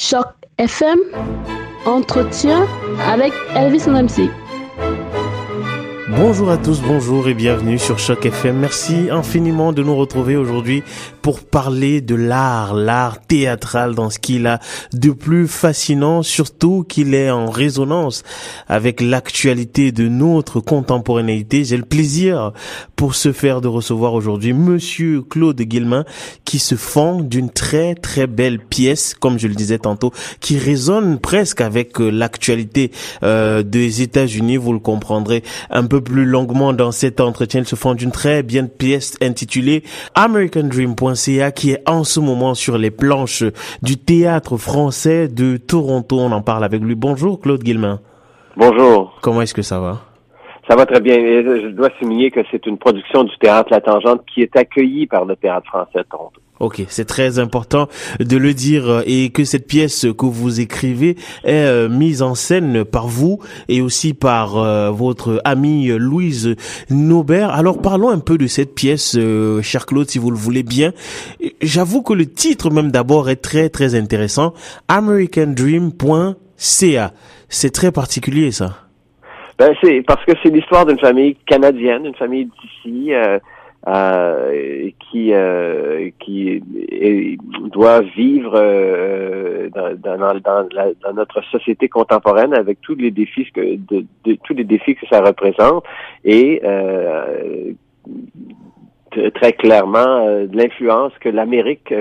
Choc FM, entretien avec Elvis MC. Bonjour à tous, bonjour et bienvenue sur Choc FM. Merci infiniment de nous retrouver aujourd'hui pour parler de l'art, l'art théâtral dans ce qu'il a de plus fascinant, surtout qu'il est en résonance avec l'actualité de notre contemporanéité. J'ai le plaisir pour ce faire de recevoir aujourd'hui monsieur Claude Guilmin qui se fend d'une très très belle pièce, comme je le disais tantôt, qui résonne presque avec euh, l'actualité euh, des États-Unis. Vous le comprendrez un peu plus longuement dans cet entretien. Il se font d'une très bien pièce intitulée Qui est en ce moment sur les planches du théâtre français de Toronto. On en parle avec lui. Bonjour Claude Guilmin. Bonjour. Comment est-ce que ça va? Ça va très bien. Je dois souligner que c'est une production du théâtre La Tangente qui est accueillie par le théâtre français de Toronto. Ok, c'est très important de le dire euh, et que cette pièce que vous écrivez est euh, mise en scène par vous et aussi par euh, votre amie Louise Naubert. Alors parlons un peu de cette pièce, cher Claude, si vous le voulez bien. J'avoue que le titre même d'abord est très très intéressant. AmericanDream.ca. C'est très particulier ça. Ben c'est parce que c'est l'histoire d'une famille canadienne, une famille d'ici. Euh, qui euh, qui doit vivre euh, dans, dans, dans, notre société contemporaine avec tous les défis que de, tous les défis que ça représente et très clairement de l'influence que l'Amérique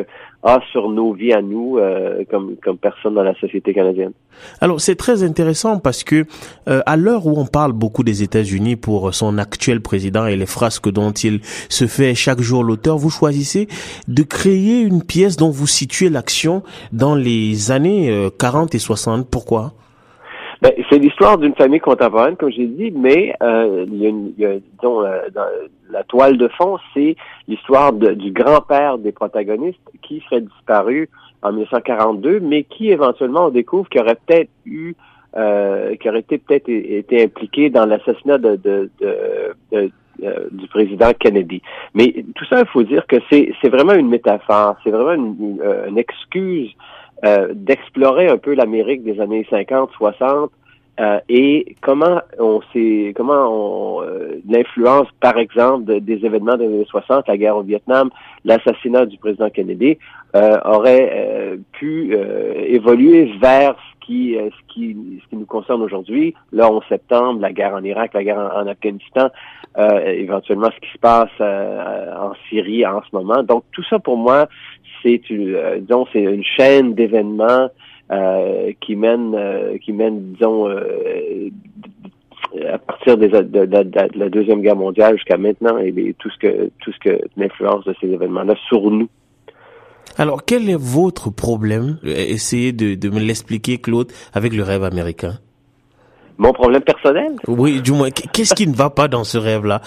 sur nos vies à nous euh, comme comme personne dans la société canadienne. Alors c'est très intéressant parce que euh, à l'heure où on parle beaucoup des États-Unis pour son actuel président et les frasques dont il se fait chaque jour l'auteur, vous choisissez de créer une pièce dont vous situez l'action dans les années 40 euh, et 60. Pourquoi? Ben, c'est l'histoire d'une famille contemporaine, comme j'ai dit, mais euh, il, y a il y a, disons, dans la toile de fond, c'est l'histoire du grand-père des protagonistes qui serait disparu en 1942, mais qui éventuellement on découvre qu'il aurait peut-être eu euh, qui aurait été peut-être été impliqué dans l'assassinat de, de, de, euh, du président Kennedy. Mais tout ça, il faut dire que c'est vraiment une métaphore, c'est vraiment une, une excuse euh, d'explorer un peu l'Amérique des années 50, 60 euh, et comment on sait comment on euh, l'influence par exemple des événements des années 60, la guerre au Vietnam, l'assassinat du président Kennedy aurait pu évoluer vers ce qui ce qui ce qui nous concerne aujourd'hui, le 11 septembre, la guerre en Irak, la guerre en, Afghanistan, éventuellement ce qui se passe en Syrie en ce moment. Donc tout ça pour moi c'est euh, disons c'est une chaîne d'événements euh, qui mène euh, qui mène disons à partir de, la deuxième guerre mondiale jusqu'à maintenant et tout ce que tout ce que l'influence de ces événements-là sur nous. Alors quel est votre problème? Essayez de, de me l'expliquer, Claude, avec le rêve américain. Mon problème personnel. Oui, du moins, qu'est-ce qui ne va pas dans ce rêve-là?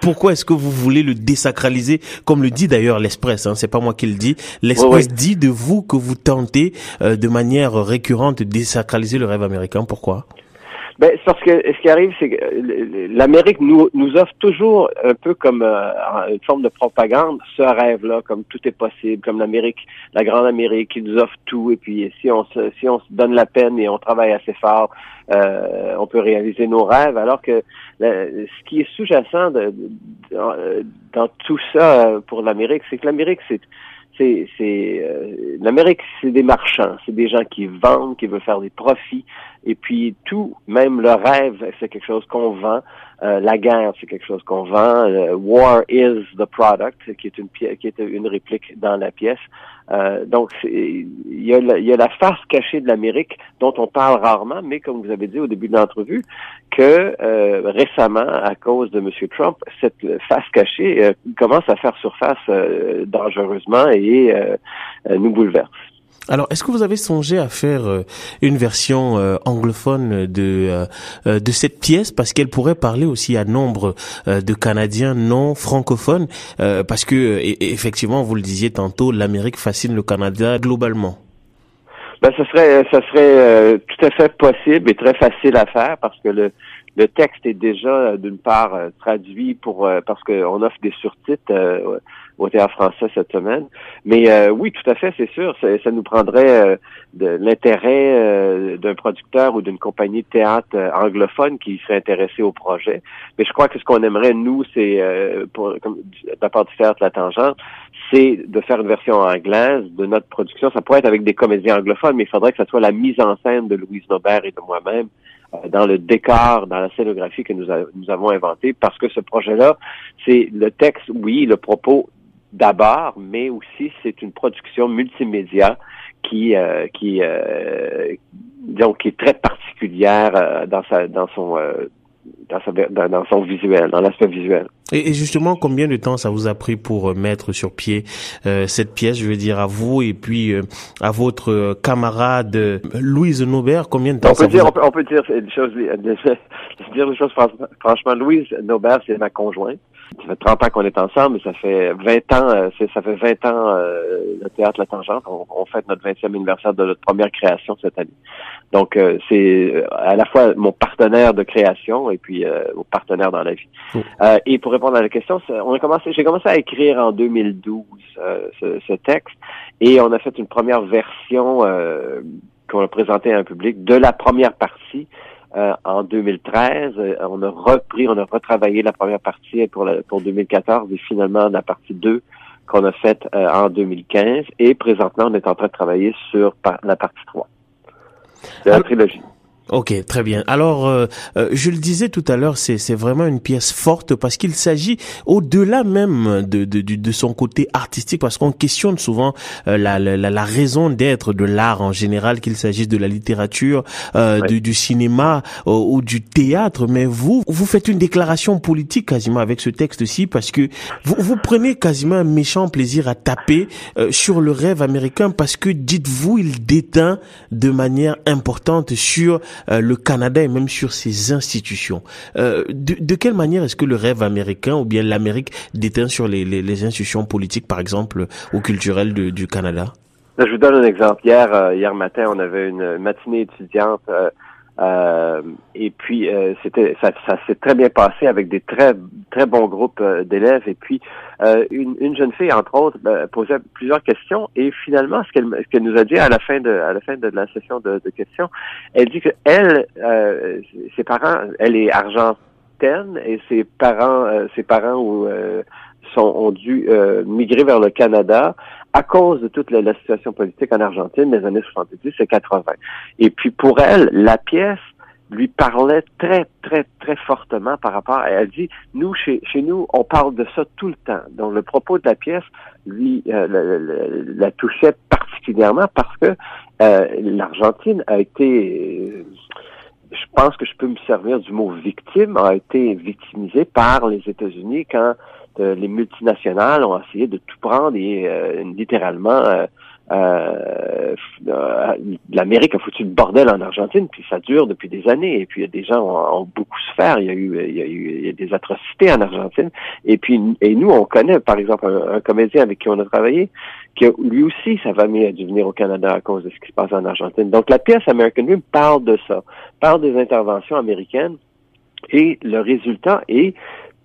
Pourquoi est-ce que vous voulez le désacraliser? Comme le dit d'ailleurs l'Express, hein, c'est pas moi qui le dis. L'Express dit de vous que vous tentez euh, de manière récurrente de désacraliser le rêve américain. Pourquoi? Ben, parce que ce qui arrive, c'est que euh, l'Amérique nous, nous offre toujours un peu comme euh, une forme de propagande ce rêve-là, comme tout est possible, comme l'Amérique, la grande Amérique qui nous offre tout, et puis si on se, si on se donne la peine et on travaille assez fort, euh, on peut réaliser nos rêves. Alors que ce qui est sous-jacent de, dans tout ça pour l'Amérique, c'est que l'Amérique, c'est c'est c'est l'Amérique, c'est des marchands, c'est des gens qui vendent, qui veulent faire des profits, et puis tout, même le rêve, c'est quelque chose qu'on vend. Euh, la guerre, c'est quelque chose qu'on vend. Euh, War is the product, qui est une pièce, qui est une réplique dans la pièce. Euh, donc, il y, a la, il y a la face cachée de l'Amérique dont on parle rarement, mais comme vous avez dit au début de l'entrevue, que récemment, à cause de M. Trump, cette face cachée commence à faire surface dangereusement et nous bouleverse. Alors, est-ce que vous avez songé à faire euh, une version euh, anglophone de euh, de cette pièce? Parce qu'elle pourrait parler aussi à nombre de Canadiens non francophones parce que effectivement, vous le disiez tantôt, l'Amérique fascine le Canada globalement. Ben, ce serait ça serait tout à fait possible et très facile à faire parce que le le texte est déjà d'une part traduit pour parce qu'on offre des surtitres au théâtre français cette semaine. Mais euh, oui, tout à fait, c'est sûr, ça, nous prendrait euh, de l'intérêt euh, d'un producteur ou d'une compagnie de théâtre anglophone qui serait intéressé au projet. Mais je crois que ce qu'on aimerait, nous, c'est, pour comme, la part du théâtre La Tangente, c'est de faire une version anglaise de notre production. Ça pourrait être avec des comédiens anglophones, mais il faudrait que ce soit la mise en scène de Louise Nobert et de moi-même dans le décor, dans la scénographie que nous, nous avons inventé, parce que ce projet-là, c'est le texte, oui, le propos d'abord, mais aussi c'est une production multimédia qui euh, qui euh, donc qui est très particulière euh, dans sa dans son dans, sa, dans, son visuel, dans l'aspect visuel. Et, justement, combien de temps ça vous a pris pour mettre sur pied cette pièce, je veux dire à vous et puis à votre camarade Louise Naubert, combien de temps on ça peut dire, vous a... on, peut, dire des choses, dire des choses franchement. Louise Naubert, c'est ma conjointe. Ça fait 30 ans qu'on est ensemble, mais ça fait 20 ans, euh, ça fait 20 ans euh, le théâtre La Tangente. On, on, fête notre 20e anniversaire de notre première création cette année. Donc euh, c'est à la fois mon partenaire de création et puis mon partenaire dans la vie. Oh. et pour répondre à la question, on a commencé, j'ai commencé à écrire en 2012 ce, ce, texte et on a fait une première version qu'on a présentée à un public de la première partie euh, en 2013. Euh, on a repris, on a retravaillé la première partie pour, pour 2014 et finalement la partie 2 qu'on a faite euh, en 2015. Et présentement, on est en train de travailler sur la partie 3 de la trilogie. Ok, très bien. Alors, euh, euh, je le disais tout à l'heure, c'est vraiment une pièce forte parce qu'il s'agit au-delà même de, de, de, son côté artistique, parce qu'on questionne souvent euh, la, la, la, raison d'être de l'art en général, qu'il s'agisse de la littérature, du, du, cinéma ou du théâtre. Mais vous, vous faites une déclaration politique quasiment avec ce texte-ci, parce que vous, vous prenez quasiment un méchant plaisir à taper sur le rêve américain, parce que, dites-vous, il déteint de manière importante sur euh, le Canada et même sur ses institutions. Euh, de, quelle manière est-ce que le rêve américain ou bien l'Amérique déteint sur les, les, institutions politiques, par exemple, ou culturelles du Canada? Je vous donne un exemple. Hier, euh, hier matin, on avait une matinée étudiante euh, et puis euh, c'était ça, ça s'est très bien passé avec des très très bons groupes euh, d'élèves. Et puis une, une, jeune fille entre autres ben, posait plusieurs questions et finalement ce qu'elle ce qu'elle nous a dit à la fin de à la fin de la session de, de questions, elle dit que elle ses parents elle est argentine et ses parents ses parents ou sont, ont dû migrer vers le Canada à cause de toute la, situation politique en Argentine des années 70 et 80. Et puis pour elle, la pièce lui parlait très, très, très fortement par rapport à, elle dit, nous, chez, chez nous, on parle de ça tout le temps. Donc le propos de la pièce, lui, euh, la, touchait particulièrement parce que euh, l'Argentine a été je pense que je peux me servir du mot victime, a été victimisée par les États-Unis quand euh, les multinationales ont essayé de tout prendre et euh, littéralement euh, euh, l'Amérique a foutu le bordel en Argentine, puis ça dure depuis des années. Et puis des gens ont, beaucoup souffert. Il y a eu, il y a eu il y a des atrocités en Argentine. Et puis et nous, on connaît par exemple un, comédien avec qui on a travaillé, qui lui aussi sa famille a dû venir au Canada à cause de ce qui se passe en Argentine. Donc la pièce American Dream parle de ça, parle des interventions américaines. Et le résultat est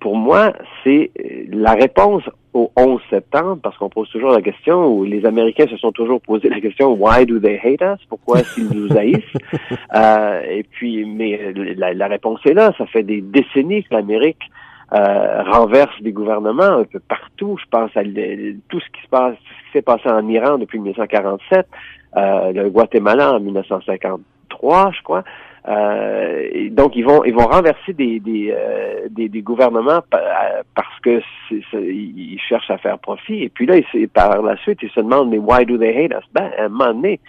pour moi, c'est euh, la réponse au 11 septembre, parce qu'on pose toujours la question, où les Américains se sont toujours posé la question, why do they hate us? Pourquoi est-ce qu'ils nous haïssent? euh, et puis, mais euh, la, réponse est là. Ça fait des décennies que l'Amérique euh, renverse des gouvernements un peu partout. Je pense à tout ce qui se passe, ce qui s'est passé en Iran depuis 1947, euh, le Guatemala en 1953, je crois. Euh, donc ils vont ils vont renverser des des, euh, des, gouvernements euh, parce que ils cherchent à faire profit. Et puis là ils, par la suite ils se demandent mais why do they hate us? Ben à un moment donné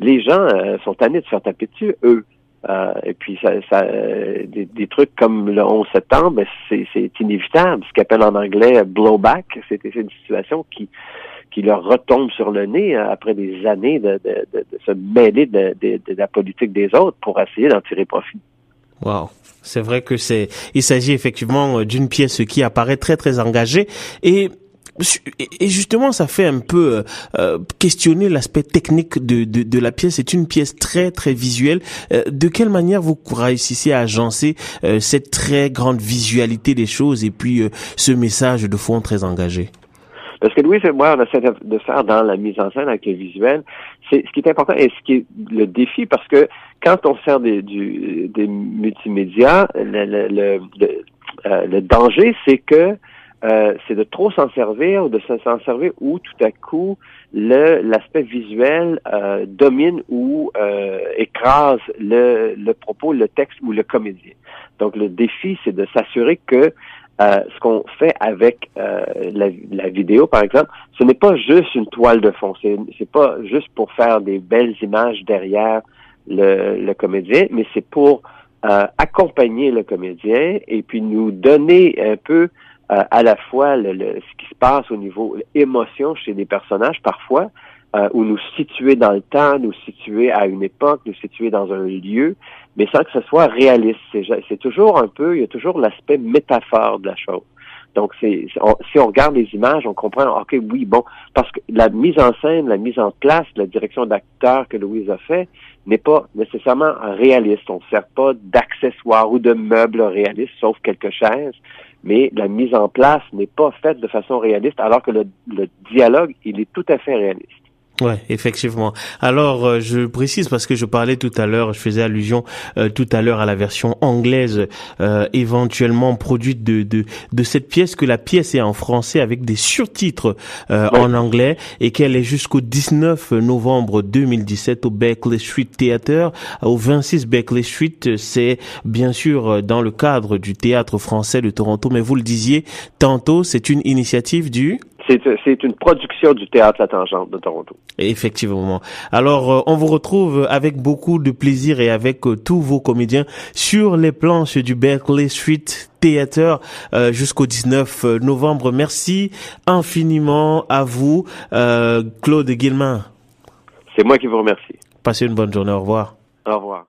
les gens sont tannés de se faire taper dessus eux. Et puis ça, des, trucs comme le 11 septembre ben, c'est inévitable. Ce qu'appelle en anglais blowback c'était une situation qui qui leur retombe sur le nez euh, après des années de, se mêler de, la politique des autres pour essayer d'en tirer profit. Wow. C'est vrai que c'est, il s'agit effectivement euh, d'une pièce qui apparaît très très engagée et justement, ça fait un peu euh, questionner l'aspect technique de, de, la pièce. C'est une pièce très très visuelle. de quelle manière vous réussissez à agencer cette très grande visualité des choses et puis ce message de fond très engagé? Parce que Louise et moi, on essaie de faire dans la mise en scène avec le visuel, c'est ce qui est important et ce qui est le défi, parce que quand on sert des, du, des multimédias, le, le, le, le euh, danger, c'est que euh, c'est de trop s'en servir ou de s'en servir où tout à coup le l'aspect visuel euh, domine ou euh, écrase le, le propos, le texte ou le comédien. Donc le défi, c'est de s'assurer que ce qu'on fait avec la, la, vidéo, par exemple, ce n'est pas juste une toile de fond. C'est, c'est pas juste pour faire des belles images derrière le, le comédien, mais c'est pour accompagner le comédien et puis nous donner un peu euh, à la fois le, ce qui se passe au niveau émotion chez des personnages parfois, euh, ou nous situer dans le temps, nous situer à une époque, nous situer dans un lieu, mais sans que ce soit réaliste. C'est toujours un peu, il y a toujours l'aspect métaphore de la chose. Donc, c'est, si on regarde les images, on comprend, OK, oui, bon, parce que la mise en scène, la mise en place, la direction d'acteur que Louise a fait n'est pas nécessairement réaliste. On ne sert pas d'accessoires ou de meubles réalistes, sauf quelques chaises mais la mise en place n'est pas faite de façon réaliste, alors que le, le dialogue, il est tout à fait réaliste. Ouais, effectivement. Alors, euh, je précise parce que je parlais tout à l'heure, je faisais allusion euh, tout à l'heure à la version anglaise euh, éventuellement produite de, de, de cette pièce, que la pièce est en français avec des surtitres en anglais et qu'elle est jusqu'au 19 novembre 2017 au Berkeley Street Theatre, au 26 Berkeley Street. C'est bien sûr dans le cadre du théâtre français de Toronto, mais vous le disiez tantôt, c'est une initiative du c'est une production du Théâtre La Tangente de Toronto. Effectivement. Alors, euh, on vous retrouve avec beaucoup de plaisir et avec euh, tous vos comédiens sur les planches du Berkeley Street Theatre euh, jusqu'au 19 novembre. Merci infiniment à vous, Claude Guillemin. C'est moi qui vous remercie. Passez une bonne journée. Au revoir. Au revoir.